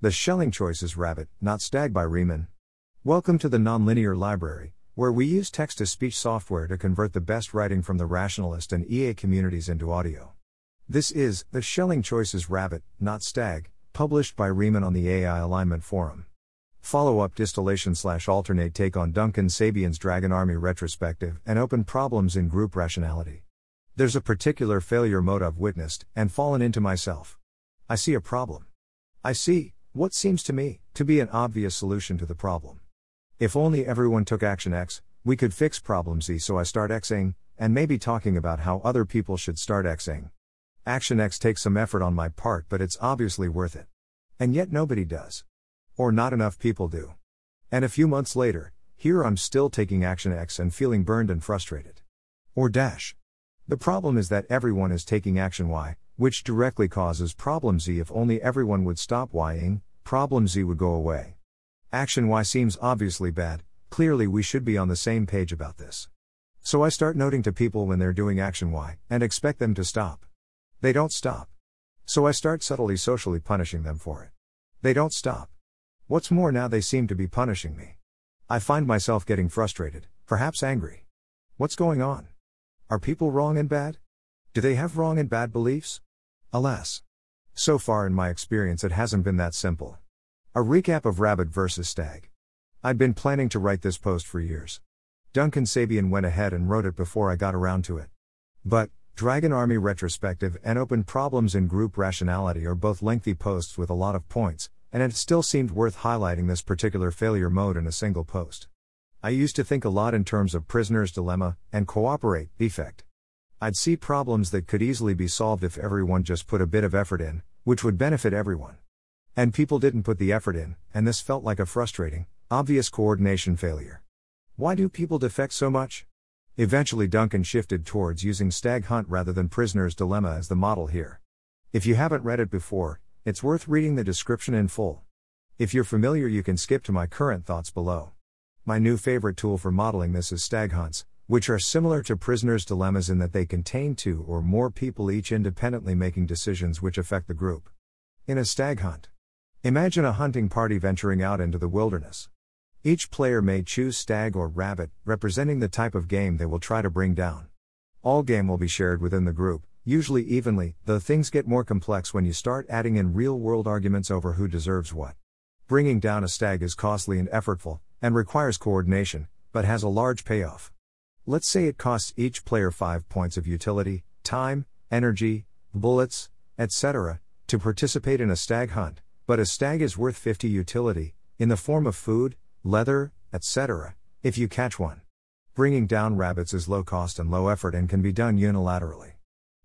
The Schelling choice is rabbit, not stag by Raemon. Welcome to the Nonlinear Library, where we use text to speech software to convert the best writing from the rationalist and EA communities into audio. This is The Schelling choice is rabbit, not stag, published by Raemon on the AI Alignment Forum. Follow up distillation slash alternate take on Duncan Sabien's Dragon Army retrospective and open problems in group rationality. There's a particular failure mode I've witnessed and fallen into myself. I see a problem. I see, what seems to me, to be an obvious solution to the problem. If only everyone took action X, we could fix problem Z. So I start Xing, and maybe talking about how other people should start Xing. Action X takes some effort on my part, but it's obviously worth it. And yet nobody does. Or not enough people do. And a few months later, here I'm still taking action X and feeling burned and frustrated. Or dash. The problem is that everyone is taking action Y, which directly causes problem Z. If only everyone would stop Ying, problem Z would go away. Action Y seems obviously bad, clearly we should be on the same page about this. So I start noting to people when they're doing action Y, and expect them to stop. They don't stop. So I start subtly socially punishing them for it. They don't stop. What's more, now they seem to be punishing me. I find myself getting frustrated, perhaps angry. What's going on? Are people wrong and bad? Do they have wrong and bad beliefs? Alas. So far in my experience, it hasn't been that simple. A recap of Rabbit versus Stag. I'd been planning to write this post for years. Duncan Sabien went ahead and wrote it before I got around to it. But, Dragon Army Retrospective and Open Problems in Group Rationality are both lengthy posts with a lot of points, and it still seemed worth highlighting this particular failure mode in a single post. I used to think a lot in terms of prisoner's dilemma and cooperate defect. I'd see problems that could easily be solved if everyone just put a bit of effort in, which would benefit everyone. And people didn't put the effort in, and this felt like a frustrating, obvious coordination failure. Why do people defect so much? Eventually, Duncan shifted towards using Stag Hunt rather than Prisoner's Dilemma as the model here. If you haven't read it before, it's worth reading the description in full. If you're familiar, you can skip to my current thoughts below. My new favorite tool for modeling this is stag hunts, which are similar to prisoners' dilemmas in that they contain two or more people each independently making decisions which affect the group. In a stag hunt, imagine a hunting party venturing out into the wilderness. Each player may choose stag or rabbit, representing the type of game they will try to bring down. All game will be shared within the group, usually evenly, though things get more complex when you start adding in real world arguments over who deserves what. Bringing down a stag is costly and effortful, and requires coordination, but has a large payoff. Let's say it costs each player 5 points of utility, time, energy, bullets, etc., to participate in a stag hunt, but a stag is worth 50 utility, in the form of food, leather, etc., if you catch one. Bringing down rabbits is low cost and low effort and can be done unilaterally.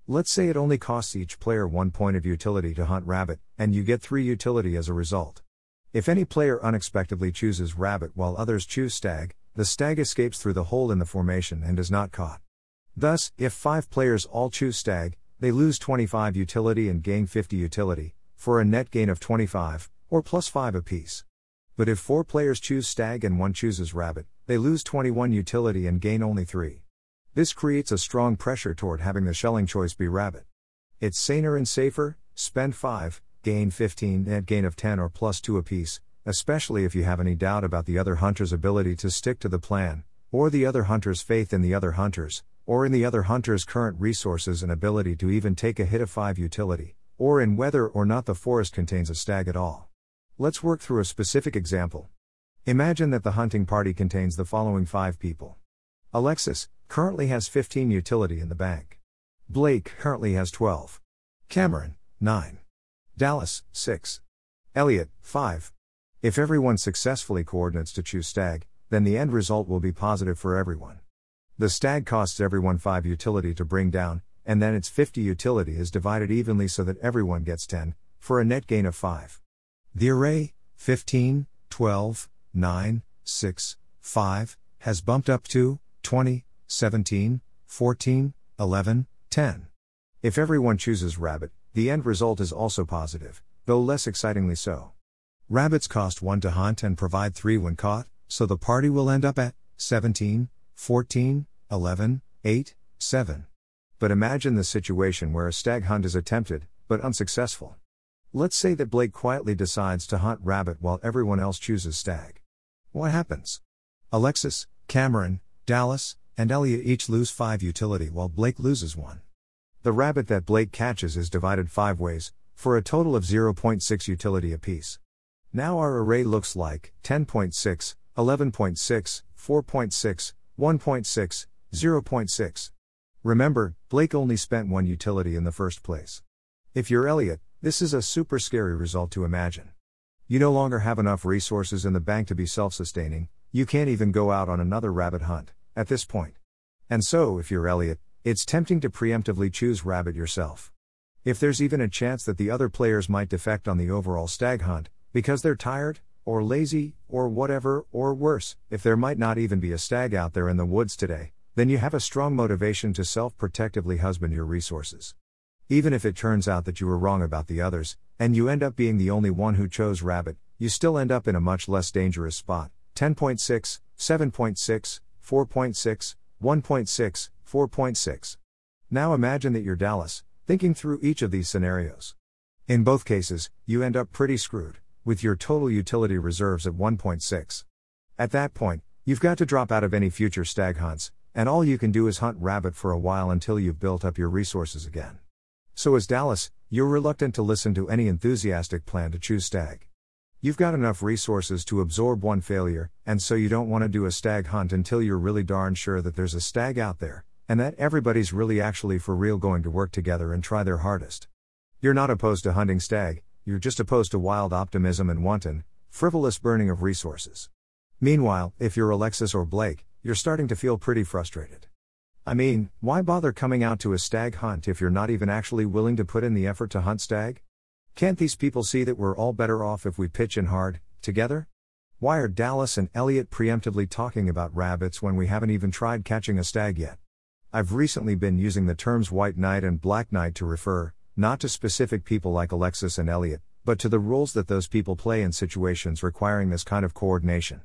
Let's say it only costs each player 1 point of utility to hunt rabbit, and you get 3 utility as a result. If any player unexpectedly chooses rabbit while others choose stag, the stag escapes through the hole in the formation and is not caught. Thus, if 5 players all choose stag, they lose 25 utility and gain 50 utility, for a net gain of 25, or plus 5 apiece. But if 4 players choose stag and 1 chooses rabbit, they lose 21 utility and gain only 3. This creates a strong pressure toward having the Schelling choice be rabbit. It's saner and safer, spend 5, gain 15, net gain of 10 or plus 2 apiece, especially if you have any doubt about the other hunter's ability to stick to the plan, or the other hunter's faith in the other hunters, or in the other hunter's current resources and ability to even take a hit of 5 utility, or in whether or not the forest contains a stag at all. Let's work through a specific example. Imagine that the hunting party contains the following 5 people Alexis, currently has 15 utility in the bank. Blake currently has 12. Cameron, 9. Dallas, 6. Elliot, 5. If everyone successfully coordinates to choose stag, then the end result will be positive for everyone. The stag costs everyone 5 utility to bring down, and then its 50 utility is divided evenly so that everyone gets 10, for a net gain of 5. The array, 15, 12, 9, 6, 5, has bumped up to 20, 17, 14, 11, 10. If everyone chooses rabbit, the end result is also positive, though less excitingly so. Rabbits cost 1 to hunt and provide 3 when caught, so the party will end up at 17, 14, 11, 8, 7. But imagine the situation where a stag hunt is attempted, but unsuccessful. Let's say that Blake quietly decides to hunt rabbit while everyone else chooses stag. What happens? Alexis, Cameron, Dallas, and Elliot each lose 5 utility while Blake loses 1. The rabbit that Blake catches is divided 5 ways, for a total of 0.6 utility apiece. Now our array looks like 10.6, 11.6, 4.6, 1.6, 0.6. Remember, Blake only spent one utility in the first place. If you're Elliot, this is a super scary result to imagine. You no longer have enough resources in the bank to be self sustaining, you can't even go out on another rabbit hunt, at this point. And so, if you're Elliot, it's tempting to preemptively choose rabbit yourself. If there's even a chance that the other players might defect on the overall stag hunt, because they're tired, or lazy, or whatever, or worse, if there might not even be a stag out there in the woods today, then you have a strong motivation to self protectively husband your resources. Even if it turns out that you were wrong about the others, and you end up being the only one who chose rabbit, you still end up in a much less dangerous spot 10.6, 7.6, 4.6, 1.6, 4.6. Now imagine that you're Dallas, thinking through each of these scenarios. In both cases, you end up pretty screwed, with your total utility reserves at 1.6. At that point, you've got to drop out of any future stag hunts, and all you can do is hunt rabbit for a while until you've built up your resources again. So, as Dallas, you're reluctant to listen to any enthusiastic plan to choose stag. You've got enough resources to absorb one failure, and so you don't want to do a stag hunt until you're really darn sure that there's a stag out there, and that everybody's really actually for real going to work together and try their hardest. You're not opposed to hunting stag, you're just opposed to wild optimism and wanton, frivolous burning of resources. Meanwhile, if you're Alexis or Blake, you're starting to feel pretty frustrated. I mean, why bother coming out to a stag hunt if you're not even actually willing to put in the effort to hunt stag? Can't these people see that we're all better off if we pitch in hard, together? Why are Dallas and Elliot preemptively talking about rabbits when we haven't even tried catching a stag yet? I've recently been using the terms white knight and black knight to refer, not to specific people like Alexis and Elliot, but to the roles that those people play in situations requiring this kind of coordination.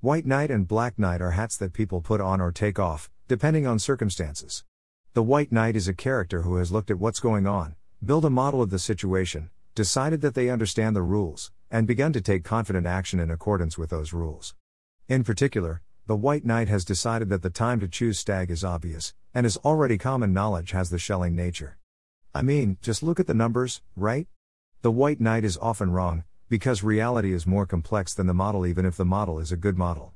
White knight and black knight are hats that people put on or take off, depending on circumstances. The white knight is a character who has looked at what's going on, built a model of the situation, decided that they understand the rules, and begun to take confident action in accordance with those rules. In particular, the White Knight has decided that the time to choose stag is obvious, and is already common knowledge has the Schelling nature. I mean, just look at the numbers, right? The White Knight is often wrong, because reality is more complex than the model, even if the model is a good model.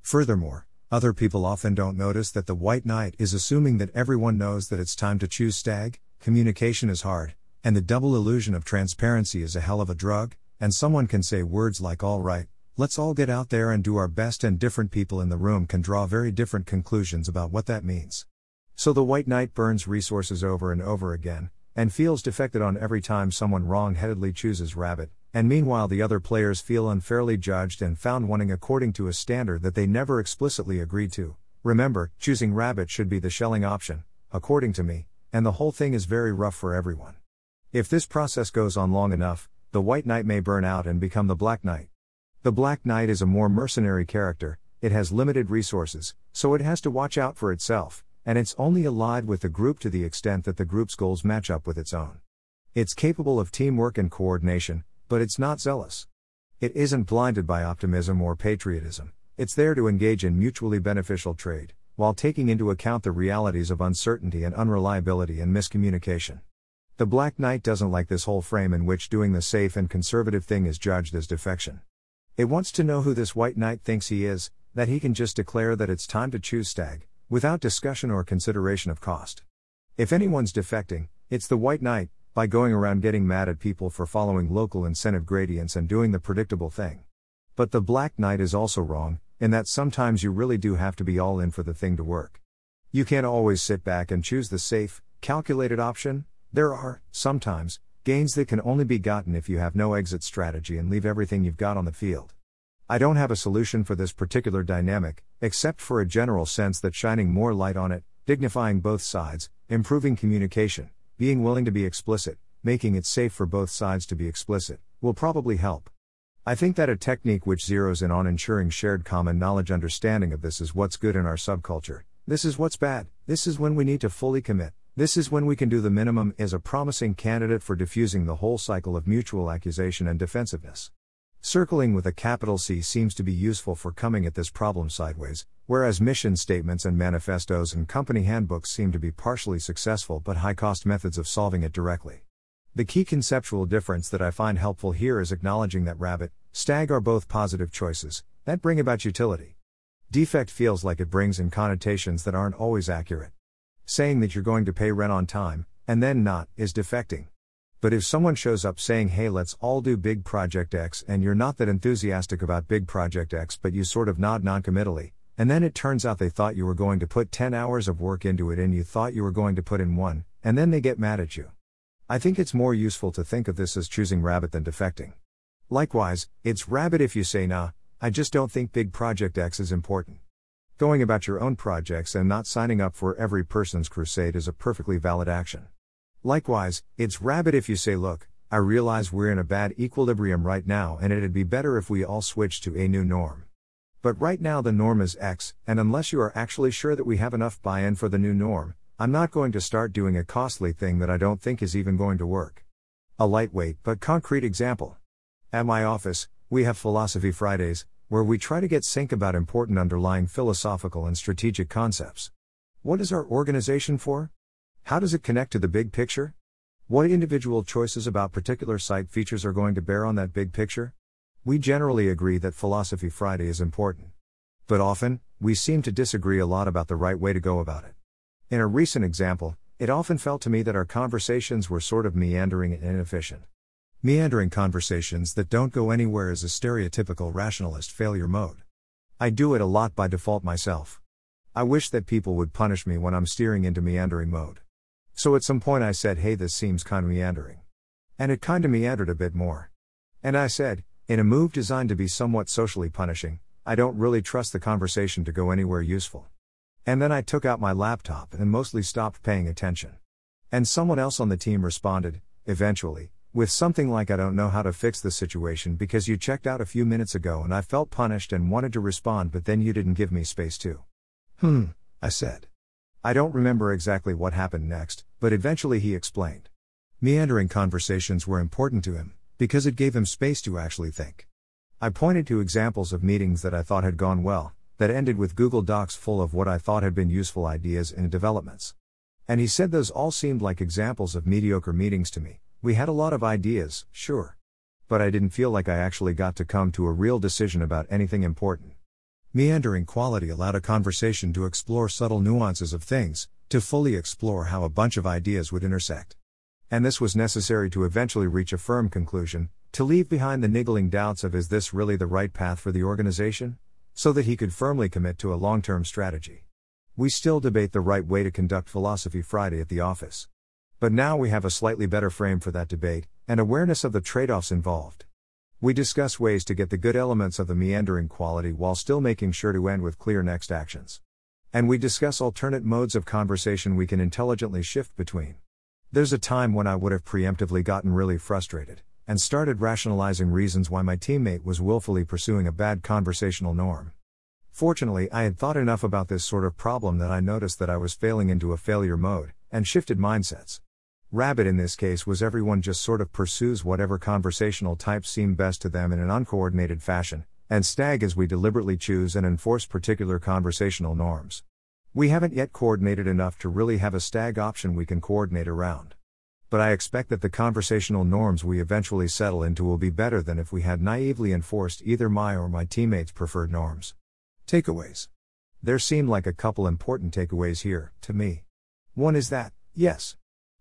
Furthermore, other people often don't notice that the White Knight is assuming that everyone knows that it's time to choose stag, communication is hard, and the double illusion of transparency is a hell of a drug, and someone can say words like all right, Let's all get out there and do our best, and different people in the room can draw very different conclusions about what that means. So the White Knight burns resources over and over again, and feels defected on every time someone wrong headedly chooses rabbit, and meanwhile the other players feel unfairly judged and found wanting according to a standard that they never explicitly agreed to. Remember, choosing rabbit should be the Schelling option, according to me, and the whole thing is very rough for everyone. If this process goes on long enough, the White Knight may burn out and become the Black Knight. The Black Knight is a more mercenary character, it has limited resources, so it has to watch out for itself, and it's only allied with the group to the extent that the group's goals match up with its own. It's capable of teamwork and coordination, but it's not zealous. It isn't blinded by optimism or patriotism, it's there to engage in mutually beneficial trade, while taking into account the realities of uncertainty and unreliability and miscommunication. The Black Knight doesn't like this whole frame in which doing the safe and conservative thing is judged as defection. It wants to know who this white knight thinks he is, that he can just declare that it's time to choose stag, without discussion or consideration of cost. If anyone's defecting, it's the white knight, by going around getting mad at people for following local incentive gradients and doing the predictable thing. But the black knight is also wrong, in that sometimes you really do have to be all in for the thing to work. You can't always sit back and choose the safe, calculated option, there are, sometimes, Gains that can only be gotten if you have no exit strategy and leave everything you've got on the field. I don't have a solution for this particular dynamic, except for a general sense that shining more light on it, dignifying both sides, improving communication, being willing to be explicit, making it safe for both sides to be explicit, will probably help. I think that a technique which zeroes in on ensuring shared common knowledge understanding of this is what's good in our subculture, this is what's bad, this is when we need to fully commit, This is when we can do the minimum is a promising candidate for diffusing the whole cycle of mutual accusation and defensiveness. Circling with a capital C seems to be useful for coming at this problem sideways, whereas mission statements and manifestos and company handbooks seem to be partially successful but high cost methods of solving it directly. The key conceptual difference that I find helpful here is acknowledging that rabbit, stag are both positive choices that bring about utility. Defect feels like it brings in connotations that aren't always accurate. Saying that you're going to pay rent on time, and then not, is defecting. But if someone shows up saying, hey, let's all do big project X, and you're not that enthusiastic about big project X, but you sort of nod noncommittally, and then it turns out they thought you were going to put 10 hours of work into it and you thought you were going to put in one, and then they get mad at you. I think it's more useful to think of this as choosing rabbit than defecting. Likewise, it's rabbit if you say, nah, I just don't think big project X is important. Going about your own projects and not signing up for every person's crusade is a perfectly valid action. Likewise, it's rabbit if you say, look, I realize we're in a bad equilibrium right now and it'd be better if we all switch to a new norm. But right now the norm is X, and unless you are actually sure that we have enough buy in for the new norm, I'm not going to start doing a costly thing that I don't think is even going to work. A lightweight but concrete example. At my office, we have Philosophy Fridays, where we try to get sync about important underlying philosophical and strategic concepts. What is our organization for? How does it connect to the big picture? What individual choices about particular site features are going to bear on that big picture? We generally agree that Philosophy Friday is important. But often, we seem to disagree a lot about the right way to go about it. In a recent example, it often felt to me that our conversations were sort of meandering and inefficient. Meandering conversations that don't go anywhere is a stereotypical rationalist failure mode. I do it a lot by default myself. I wish that people would punish me when I'm steering into meandering mode. So at some point I said, hey, this seems kind of meandering. And it kind of meandered a bit more. And I said, in a move designed to be somewhat socially punishing, I don't really trust the conversation to go anywhere useful. And then I took out my laptop and mostly stopped paying attention. And someone else on the team responded, eventually, with something like I don't know how to fix the situation because you checked out a few minutes ago and I felt punished and wanted to respond, but then you didn't give me space to. Hmm, I said. I don't remember exactly what happened next, but eventually he explained. Meandering conversations were important to him, because it gave him space to actually think. I pointed to examples of meetings that I thought had gone well, that ended with Google Docs full of what I thought had been useful ideas and developments. And he said those all seemed like examples of mediocre meetings to me, we had a lot of ideas, sure. But I didn't feel like I actually got to come to a real decision about anything important. Meandering quality allowed a conversation to explore subtle nuances of things, to fully explore how a bunch of ideas would intersect. And this was necessary to eventually reach a firm conclusion, to leave behind the niggling doubts of is this really the right path for the organization? So that he could firmly commit to a long term strategy. We still debate the right way to conduct Philosophy Friday at the office. But now we have a slightly better frame for that debate, and awareness of the trade offs involved. We discuss ways to get the good elements of the meandering quality while still making sure to end with clear next actions. And we discuss alternate modes of conversation we can intelligently shift between. There's a time when I would have preemptively gotten really frustrated, and started rationalizing reasons why my teammate was willfully pursuing a bad conversational norm. Fortunately, I had thought enough about this sort of problem that I noticed that I was failing into a failure mode, and shifted mindsets. Rabbit in this case was everyone just sort of pursues whatever conversational types seem best to them in an uncoordinated fashion, and stag as we deliberately choose and enforce particular conversational norms. We haven't yet coordinated enough to really have a stag option we can coordinate around. But I expect that the conversational norms we eventually settle into will be better than if we had naively enforced either my or my teammates' preferred norms. Takeaways. There seem like a couple important takeaways here, to me. One is that, yes,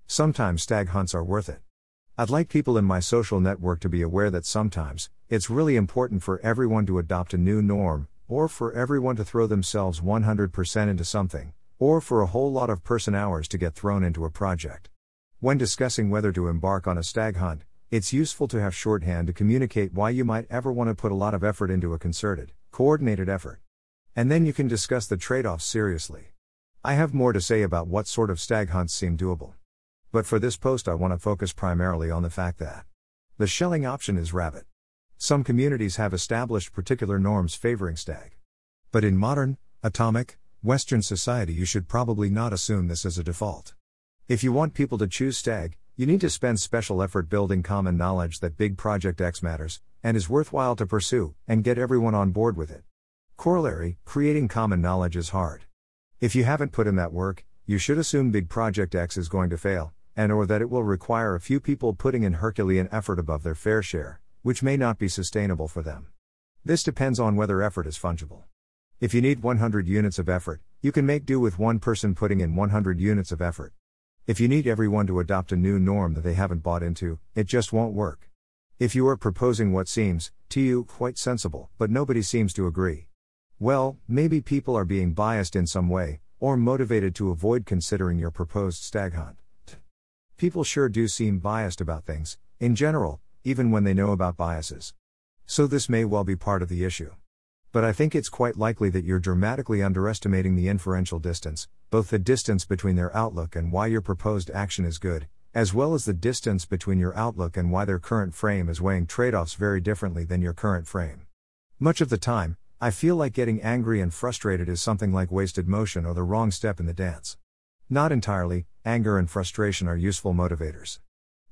Sometimes stag hunts are worth it. I'd like people in my social network to be aware that sometimes, it's really important for everyone to adopt a new norm, or for everyone to throw themselves 100% into something, or for a whole lot of person hours to get thrown into a project. When discussing whether to embark on a stag hunt, it's useful to have shorthand to communicate why you might ever want to put a lot of effort into a concerted, coordinated effort. And then you can discuss the trade offs seriously. I have more to say about what sort of stag hunts seem doable. But for this post, I want to focus primarily on the fact that the Schelling option is rabbit. Some communities have established particular norms favoring stag. But in modern, atomic, Western society, you should probably not assume this as a default. If you want people to choose Stag, you need to spend special effort building common knowledge that Big Project X matters, and is worthwhile to pursue, and get everyone on board with it. Corollary Creating common knowledge is hard. If you haven't put in that work, you should assume Big Project X is going to fail, and or that it will require a few people putting in Herculean effort above their fair share, which may not be sustainable for them. This depends on whether effort is fungible. If you need 100 units of effort, you can make do with one person putting in 100 units of effort. If you need everyone to adopt a new norm that they haven't bought into, it just won't work. If you are proposing what seems, to you, quite sensible, but nobody seems to agree. Well, maybe people are being biased in some way, or motivated to avoid considering your proposed stag hunt. People sure do seem biased about things, in general, even when they know about biases. So this may well be part of the issue. But I think it's quite likely that you're dramatically underestimating the inferential distance, both the distance between their outlook and why your proposed action is good, as well as the distance between your outlook and why their current frame is weighing trade offs very differently than your current frame. Much of the time, I feel like getting angry and frustrated is something like wasted motion or the wrong step in the dance. Not entirely, anger and frustration are useful motivators.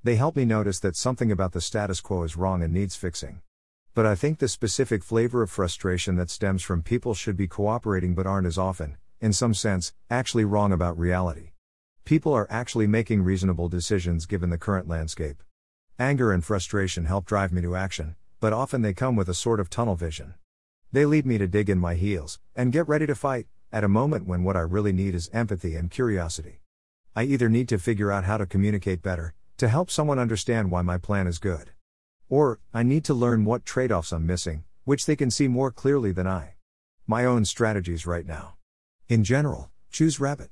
They help me notice that something about the status quo is wrong and needs fixing. But I think the specific flavor of frustration that stems from people should be cooperating but aren't as often, in some sense, actually wrong about reality. People are actually making reasonable decisions given the current landscape. Anger and frustration help drive me to action, but often they come with a sort of tunnel vision. They lead me to dig in my heels and get ready to fight, at a moment when what I really need is empathy and curiosity. I either need to figure out how to communicate better, to help someone understand why my plan is good. Or, I need to learn what trade offs I'm missing, which they can see more clearly than I. My own strategies right now. In general, choose Rabbit.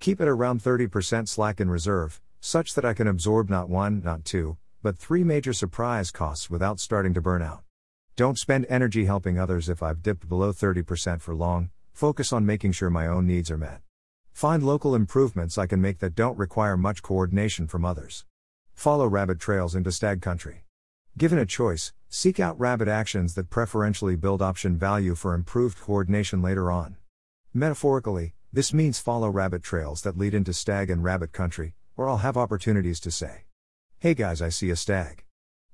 Keep it around 30% slack in reserve, such that I can absorb not one, not two, but three major surprise costs without starting to burn out. Don't spend energy helping others if I've dipped below 30% for long, focus on making sure my own needs are met. Find local improvements I can make that don't require much coordination from others. Follow rabbit trails into stag country. Given a choice, seek out rabbit actions that preferentially build option value for improved coordination later on. Metaphorically, this means follow rabbit trails that lead into stag and rabbit country, where I'll have opportunities to say, Hey guys, I see a stag.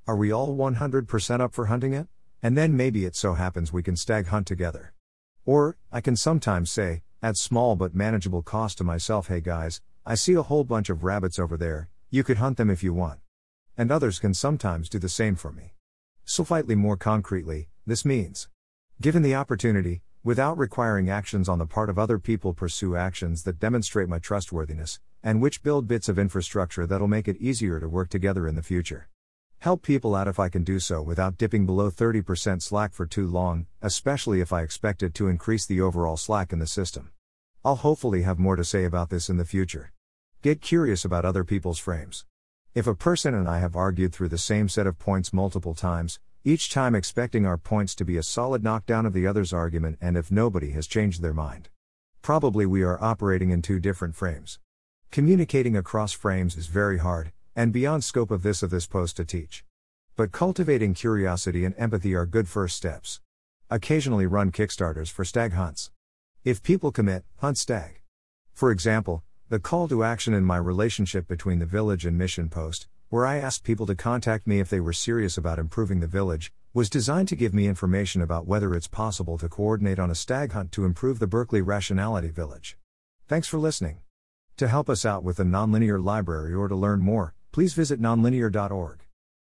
Are we all 100% up for hunting it? And then maybe it so happens we can stag hunt together. Or, I can sometimes say, at small but manageable cost to myself, Hey guys, I see a whole bunch of rabbits over there, you could hunt them if you want. And others can sometimes do the same for me. So slightly more concretely, this means given the opportunity, without requiring actions on the part of other people, pursue actions that demonstrate my trustworthiness, and which build bits of infrastructure that'll make it easier to work together in the future. Help people out if I can do so without dipping below 30% slack for too long, especially if I expect it to increase the overall slack in the system. I'll hopefully have more to say about this in the future. Get curious about other people's frames. If a person and I have argued through the same set of points multiple times, each time expecting our points to be a solid knockdown of the other's argument, and if nobody has changed their mind, probably we are operating in two different frames. Communicating across frames is very hard, and beyond scope of this of this post to teach. But cultivating curiosity and empathy are good first steps. Occasionally run Kickstarters for stag hunts. If people commit, hunt stag. For example, the call to action in my relationship between the village and mission post, where I asked people to contact me if they were serious about improving the village, was designed to give me information about whether it's possible to coordinate on a stag hunt to improve the Berkeley Rationality Village. Thanks for listening. To help us out with the Nonlinear Library or to learn more, please visit nonlinear.org.